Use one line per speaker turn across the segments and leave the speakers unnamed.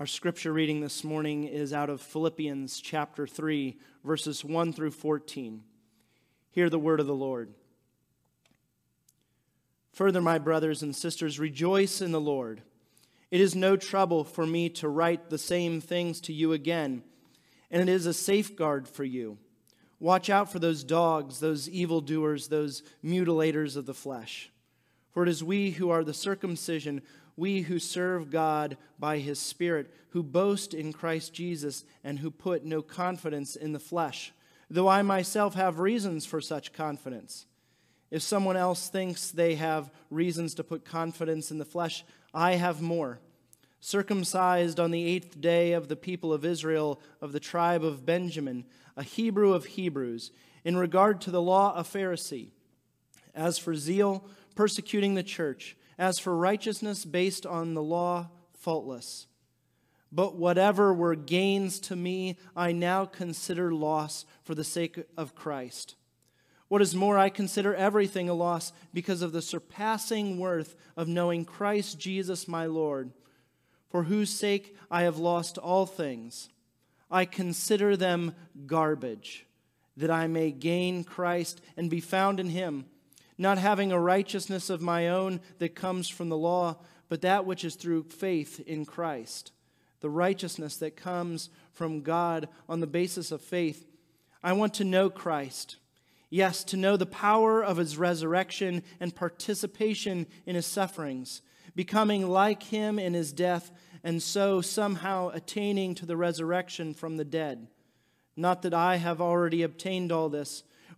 Our scripture reading this morning is out of Philippians chapter 3, verses 1 through 14. Hear the word of the Lord. Further, my brothers and sisters, rejoice in the Lord. It is no trouble for me to write the same things to you again, and it is a safeguard for you. Watch out for those dogs, those evildoers, those mutilators of the flesh. For it is we who are the circumcision we who serve God by his Spirit, who boast in Christ Jesus, and who put no confidence in the flesh, though I myself have reasons for such confidence. If someone else thinks they have reasons to put confidence in the flesh, I have more. Circumcised on the eighth day of the people of Israel, of the tribe of Benjamin, a Hebrew of Hebrews, in regard to the law, a Pharisee. As for zeal, persecuting the church as for righteousness based on the law, faultless. But whatever were gains to me, I now consider loss for the sake of Christ. What is more, I consider everything a loss because of the surpassing worth of knowing Christ Jesus my Lord, for whose sake I have lost all things. I consider them garbage, that I may gain Christ and be found in him not having a righteousness of my own that comes from the law, but that which is through faith in Christ, the righteousness that comes from God on the basis of faith. I want to know Christ. Yes, to know the power of his resurrection and participation in his sufferings, becoming like him in his death, and so somehow attaining to the resurrection from the dead. Not that I have already obtained all this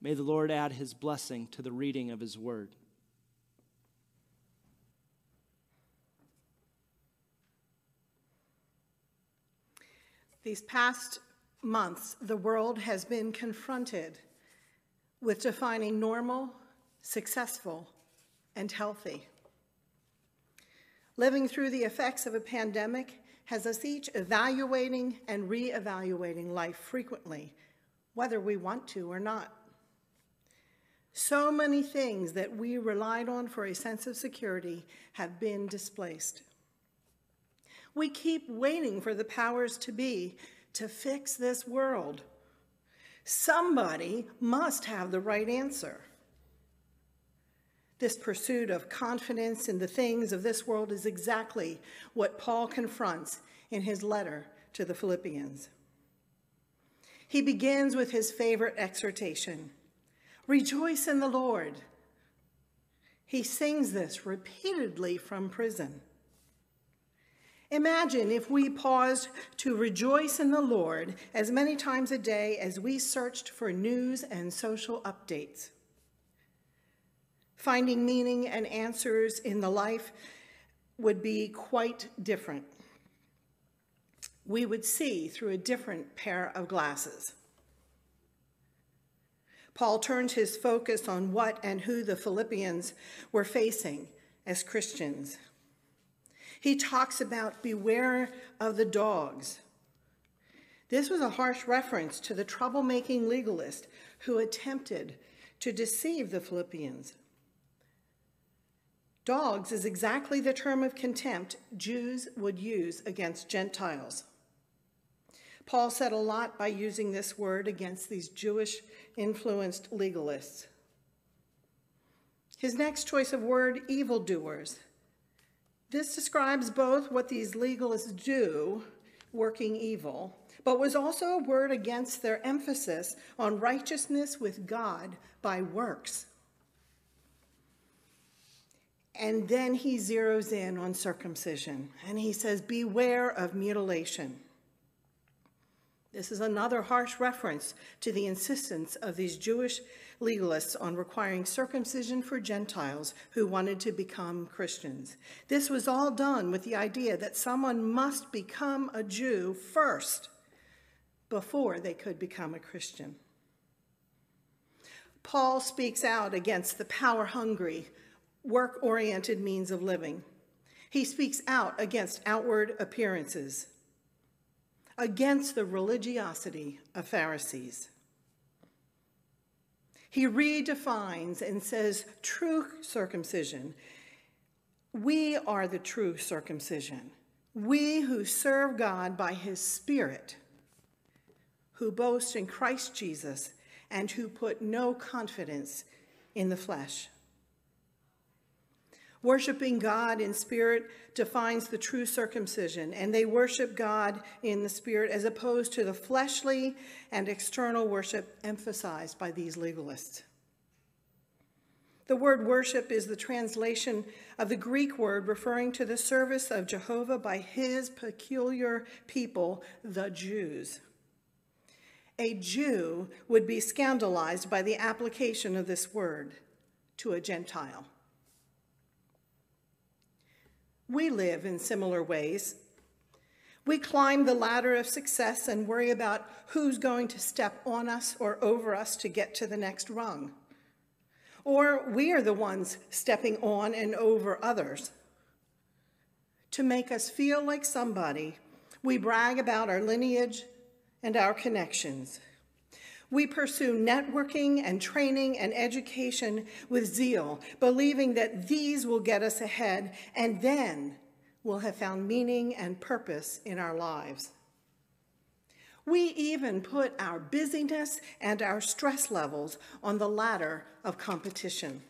May the Lord add his blessing to the reading of his word.
These past months, the world has been confronted with defining normal, successful, and healthy. Living through the effects of a pandemic has us each evaluating and re-evaluating life frequently, whether we want to or not. So many things that we relied on for a sense of security have been displaced. We keep waiting for the powers to be to fix this world. Somebody must have the right answer. This pursuit of confidence in the things of this world is exactly what Paul confronts in his letter to the Philippians. He begins with his favorite exhortation Rejoice in the Lord. He sings this repeatedly from prison. Imagine if we paused to rejoice in the Lord as many times a day as we searched for news and social updates. Finding meaning and answers in the life would be quite different. We would see through a different pair of glasses. Paul turned his focus on what and who the Philippians were facing as Christians. He talks about beware of the dogs. This was a harsh reference to the troublemaking legalist who attempted to deceive the Philippians. Dogs is exactly the term of contempt Jews would use against Gentiles. Paul said a lot by using this word against these Jewish influenced legalists. His next choice of word, evildoers. This describes both what these legalists do, working evil, but was also a word against their emphasis on righteousness with God by works. And then he zeroes in on circumcision and he says, Beware of mutilation. This is another harsh reference to the insistence of these Jewish legalists on requiring circumcision for Gentiles who wanted to become Christians. This was all done with the idea that someone must become a Jew first before they could become a Christian. Paul speaks out against the power hungry, work oriented means of living. He speaks out against outward appearances, against the religiosity of Pharisees. He redefines and says true circumcision. We are the true circumcision. We who serve God by his Spirit, who boast in Christ Jesus, and who put no confidence in the flesh. Worshiping God in spirit defines the true circumcision, and they worship God in the spirit as opposed to the fleshly and external worship emphasized by these legalists. The word worship is the translation of the Greek word referring to the service of Jehovah by his peculiar people, the Jews. A Jew would be scandalized by the application of this word to a Gentile. We live in similar ways. We climb the ladder of success and worry about who's going to step on us or over us to get to the next rung. Or we are the ones stepping on and over others. To make us feel like somebody, we brag about our lineage and our connections. We pursue networking and training and education with zeal, believing that these will get us ahead and then we'll have found meaning and purpose in our lives. We even put our busyness and our stress levels on the ladder of competition.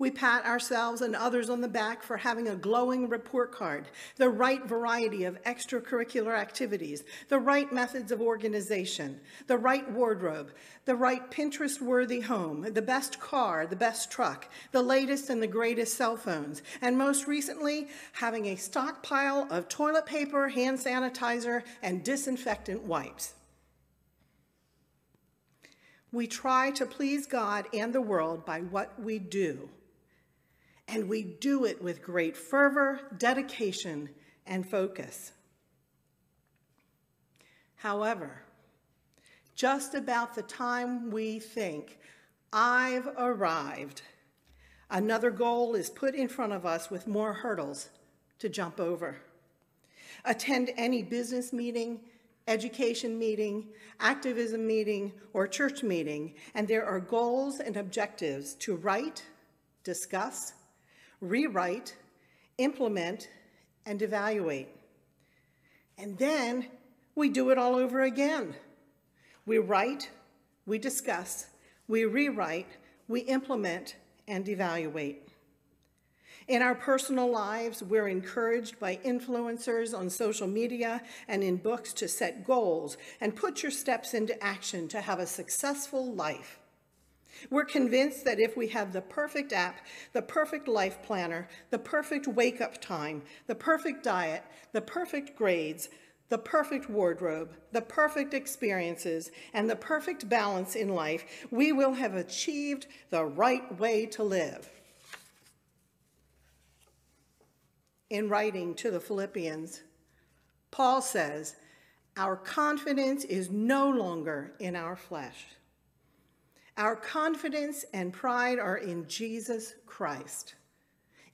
We pat ourselves and others on the back for having a glowing report card, the right variety of extracurricular activities, the right methods of organization, the right wardrobe, the right Pinterest worthy home, the best car, the best truck, the latest and the greatest cell phones, and most recently, having a stockpile of toilet paper, hand sanitizer, and disinfectant wipes. We try to please God and the world by what we do and we do it with great fervor, dedication, and focus. However, just about the time we think, I've arrived, another goal is put in front of us with more hurdles to jump over. Attend any business meeting, education meeting, activism meeting, or church meeting, and there are goals and objectives to write, discuss, rewrite, implement, and evaluate. And then we do it all over again. We write, we discuss, we rewrite, we implement, and evaluate. In our personal lives, we're encouraged by influencers on social media and in books to set goals and put your steps into action to have a successful life. We're convinced that if we have the perfect app, the perfect life planner, the perfect wake up time, the perfect diet, the perfect grades, the perfect wardrobe, the perfect experiences, and the perfect balance in life, we will have achieved the right way to live. In writing to the Philippians, Paul says, Our confidence is no longer in our flesh. Our confidence and pride are in Jesus Christ,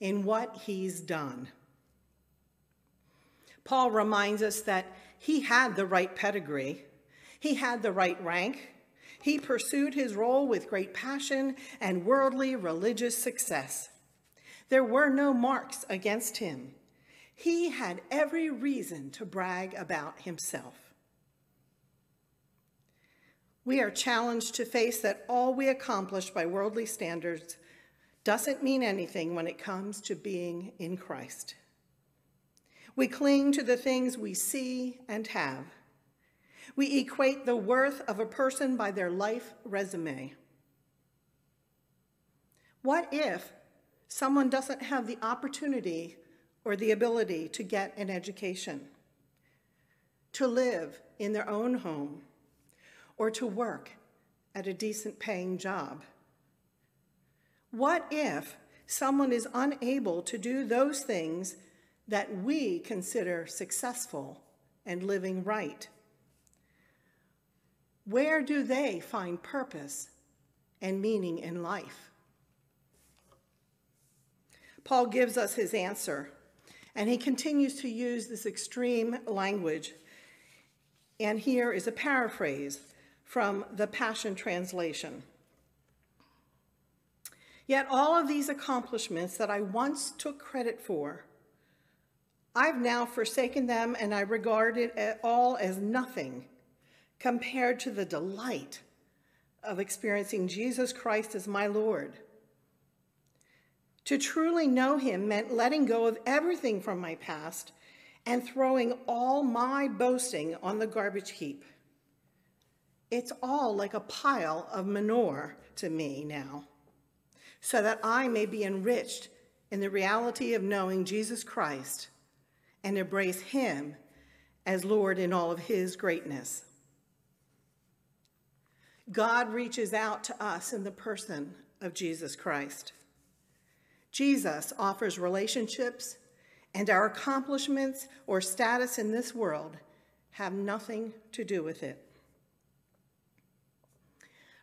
in what he's done. Paul reminds us that he had the right pedigree, he had the right rank, he pursued his role with great passion and worldly religious success. There were no marks against him. He had every reason to brag about himself we are challenged to face that all we accomplish by worldly standards doesn't mean anything when it comes to being in Christ. We cling to the things we see and have. We equate the worth of a person by their life resume. What if someone doesn't have the opportunity or the ability to get an education? to live in their own home, or to work at a decent paying job? What if someone is unable to do those things that we consider successful and living right? Where do they find purpose and meaning in life? Paul gives us his answer, and he continues to use this extreme language. And here is a paraphrase from the Passion Translation. Yet all of these accomplishments that I once took credit for, I've now forsaken them and I regard it all as nothing compared to the delight of experiencing Jesus Christ as my Lord. To truly know him meant letting go of everything from my past and throwing all my boasting on the garbage heap. It's all like a pile of manure to me now, so that I may be enriched in the reality of knowing Jesus Christ and embrace him as Lord in all of his greatness. God reaches out to us in the person of Jesus Christ. Jesus offers relationships, and our accomplishments or status in this world have nothing to do with it.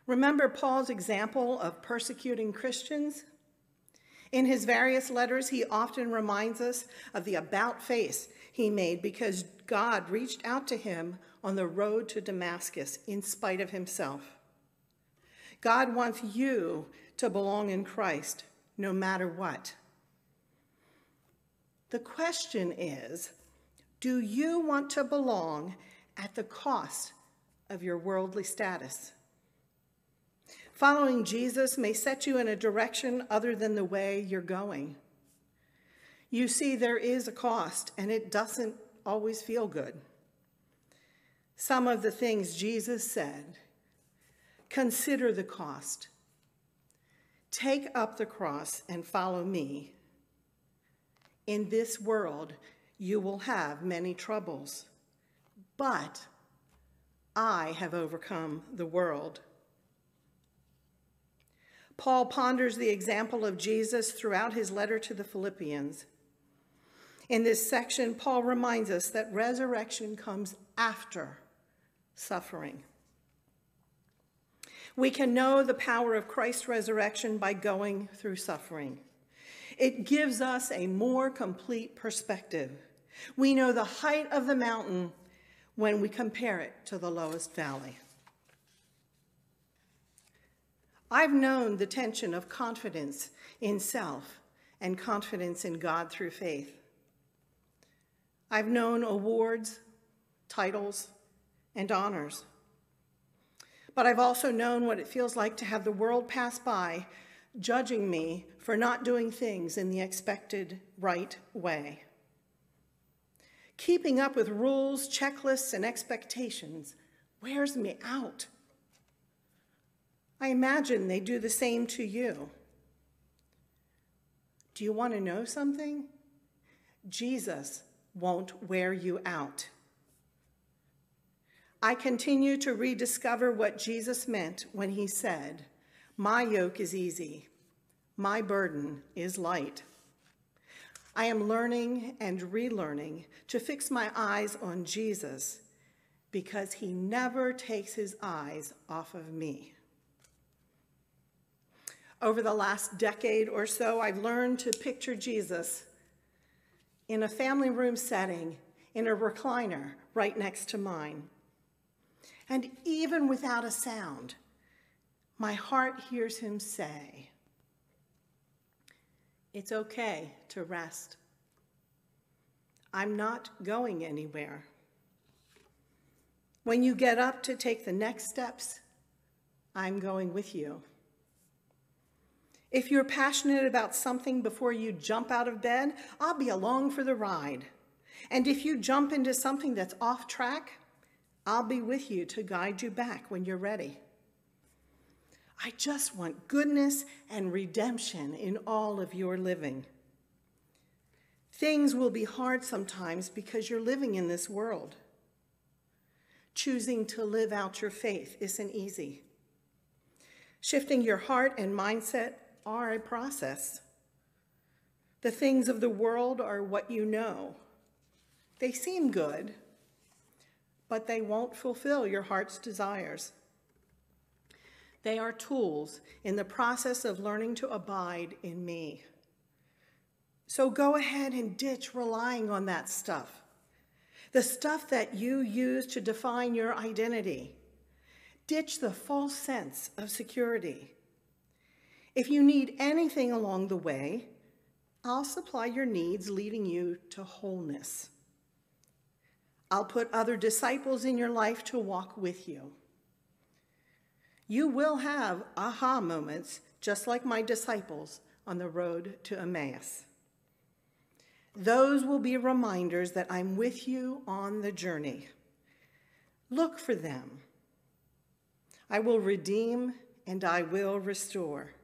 Remember Paul's example of persecuting Christians? In his various letters, he often reminds us of the about face he made because God reached out to him on the road to Damascus in spite of himself. God wants you to belong in Christ no matter what. The question is do you want to belong at the cost of your worldly status? Following Jesus may set you in a direction other than the way you're going. You see, there is a cost, and it doesn't always feel good. Some of the things Jesus said consider the cost. Take up the cross and follow me. In this world, you will have many troubles, but I have overcome the world. Paul ponders the example of Jesus throughout his letter to the Philippians. In this section, Paul reminds us that resurrection comes after suffering. We can know the power of Christ's resurrection by going through suffering. It gives us a more complete perspective. We know the height of the mountain when we compare it to the lowest valley. I've known the tension of confidence in self and confidence in God through faith. I've known awards, titles, and honors. But I've also known what it feels like to have the world pass by, judging me for not doing things in the expected right way. Keeping up with rules, checklists, and expectations wears me out. I imagine they do the same to you. Do you want to know something? Jesus won't wear you out. I continue to rediscover what Jesus meant when he said, My yoke is easy, my burden is light. I am learning and relearning to fix my eyes on Jesus because he never takes his eyes off of me. Over the last decade or so, I've learned to picture Jesus in a family room setting in a recliner right next to mine. And even without a sound, my heart hears him say, It's okay to rest. I'm not going anywhere. When you get up to take the next steps, I'm going with you. If you're passionate about something before you jump out of bed, I'll be along for the ride. And if you jump into something that's off track, I'll be with you to guide you back when you're ready. I just want goodness and redemption in all of your living. Things will be hard sometimes because you're living in this world. Choosing to live out your faith isn't easy. Shifting your heart and mindset are a process. The things of the world are what you know. They seem good, but they won't fulfill your heart's desires. They are tools in the process of learning to abide in me. So go ahead and ditch relying on that stuff. The stuff that you use to define your identity. Ditch the false sense of security. If you need anything along the way, I'll supply your needs, leading you to wholeness. I'll put other disciples in your life to walk with you. You will have aha moments, just like my disciples on the road to Emmaus. Those will be reminders that I'm with you on the journey. Look for them. I will redeem and I will restore.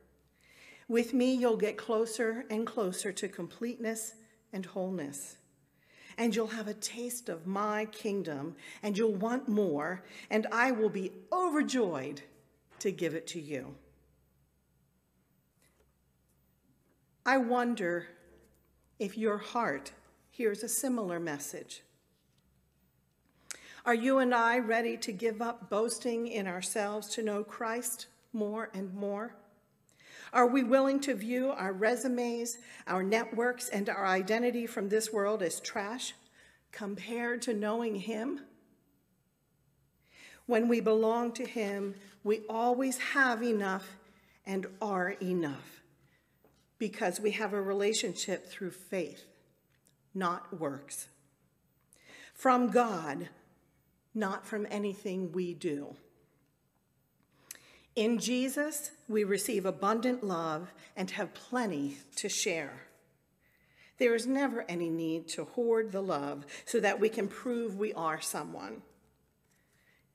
With me, you'll get closer and closer to completeness and wholeness. And you'll have a taste of my kingdom, and you'll want more, and I will be overjoyed to give it to you. I wonder if your heart hears a similar message. Are you and I ready to give up boasting in ourselves to know Christ more and more? Are we willing to view our resumes, our networks, and our identity from this world as trash compared to knowing Him? When we belong to Him, we always have enough and are enough because we have a relationship through faith, not works. From God, not from anything we do. In Jesus, we receive abundant love and have plenty to share. There is never any need to hoard the love so that we can prove we are someone.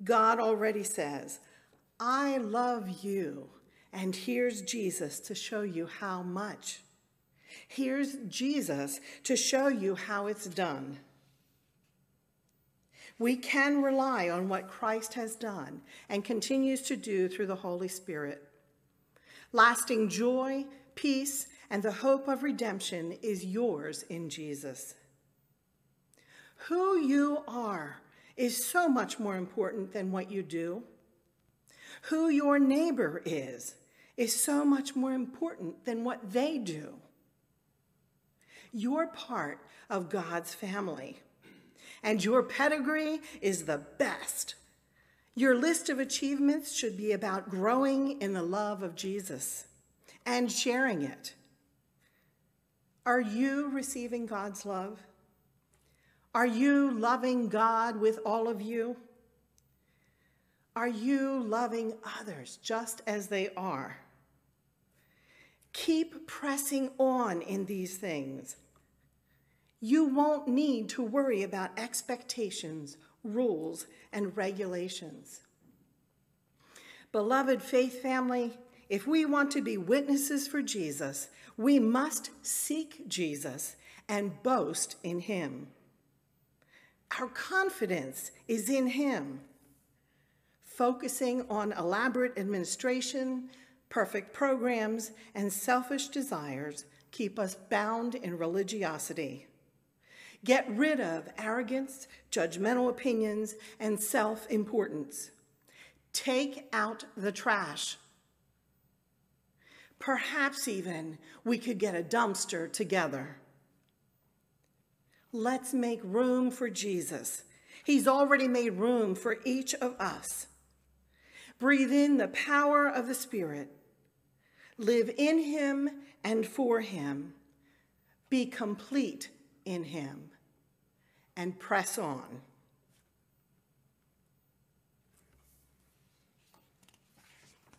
God already says, I love you, and here's Jesus to show you how much. Here's Jesus to show you how it's done. We can rely on what Christ has done and continues to do through the Holy Spirit. Lasting joy, peace, and the hope of redemption is yours in Jesus. Who you are is so much more important than what you do. Who your neighbor is is so much more important than what they do. You're part of God's family and your pedigree is the best. Your list of achievements should be about growing in the love of Jesus and sharing it. Are you receiving God's love? Are you loving God with all of you? Are you loving others just as they are? Keep pressing on in these things you won't need to worry about expectations, rules, and regulations. Beloved faith family, if we want to be witnesses for Jesus, we must seek Jesus and boast in him. Our confidence is in him. Focusing on elaborate administration, perfect programs, and selfish desires keep us bound in religiosity. Get rid of arrogance, judgmental opinions, and self importance. Take out the trash. Perhaps even we could get a dumpster together. Let's make room for Jesus. He's already made room for each of us. Breathe in the power of the Spirit. Live in Him and for Him. Be complete in Him and press on.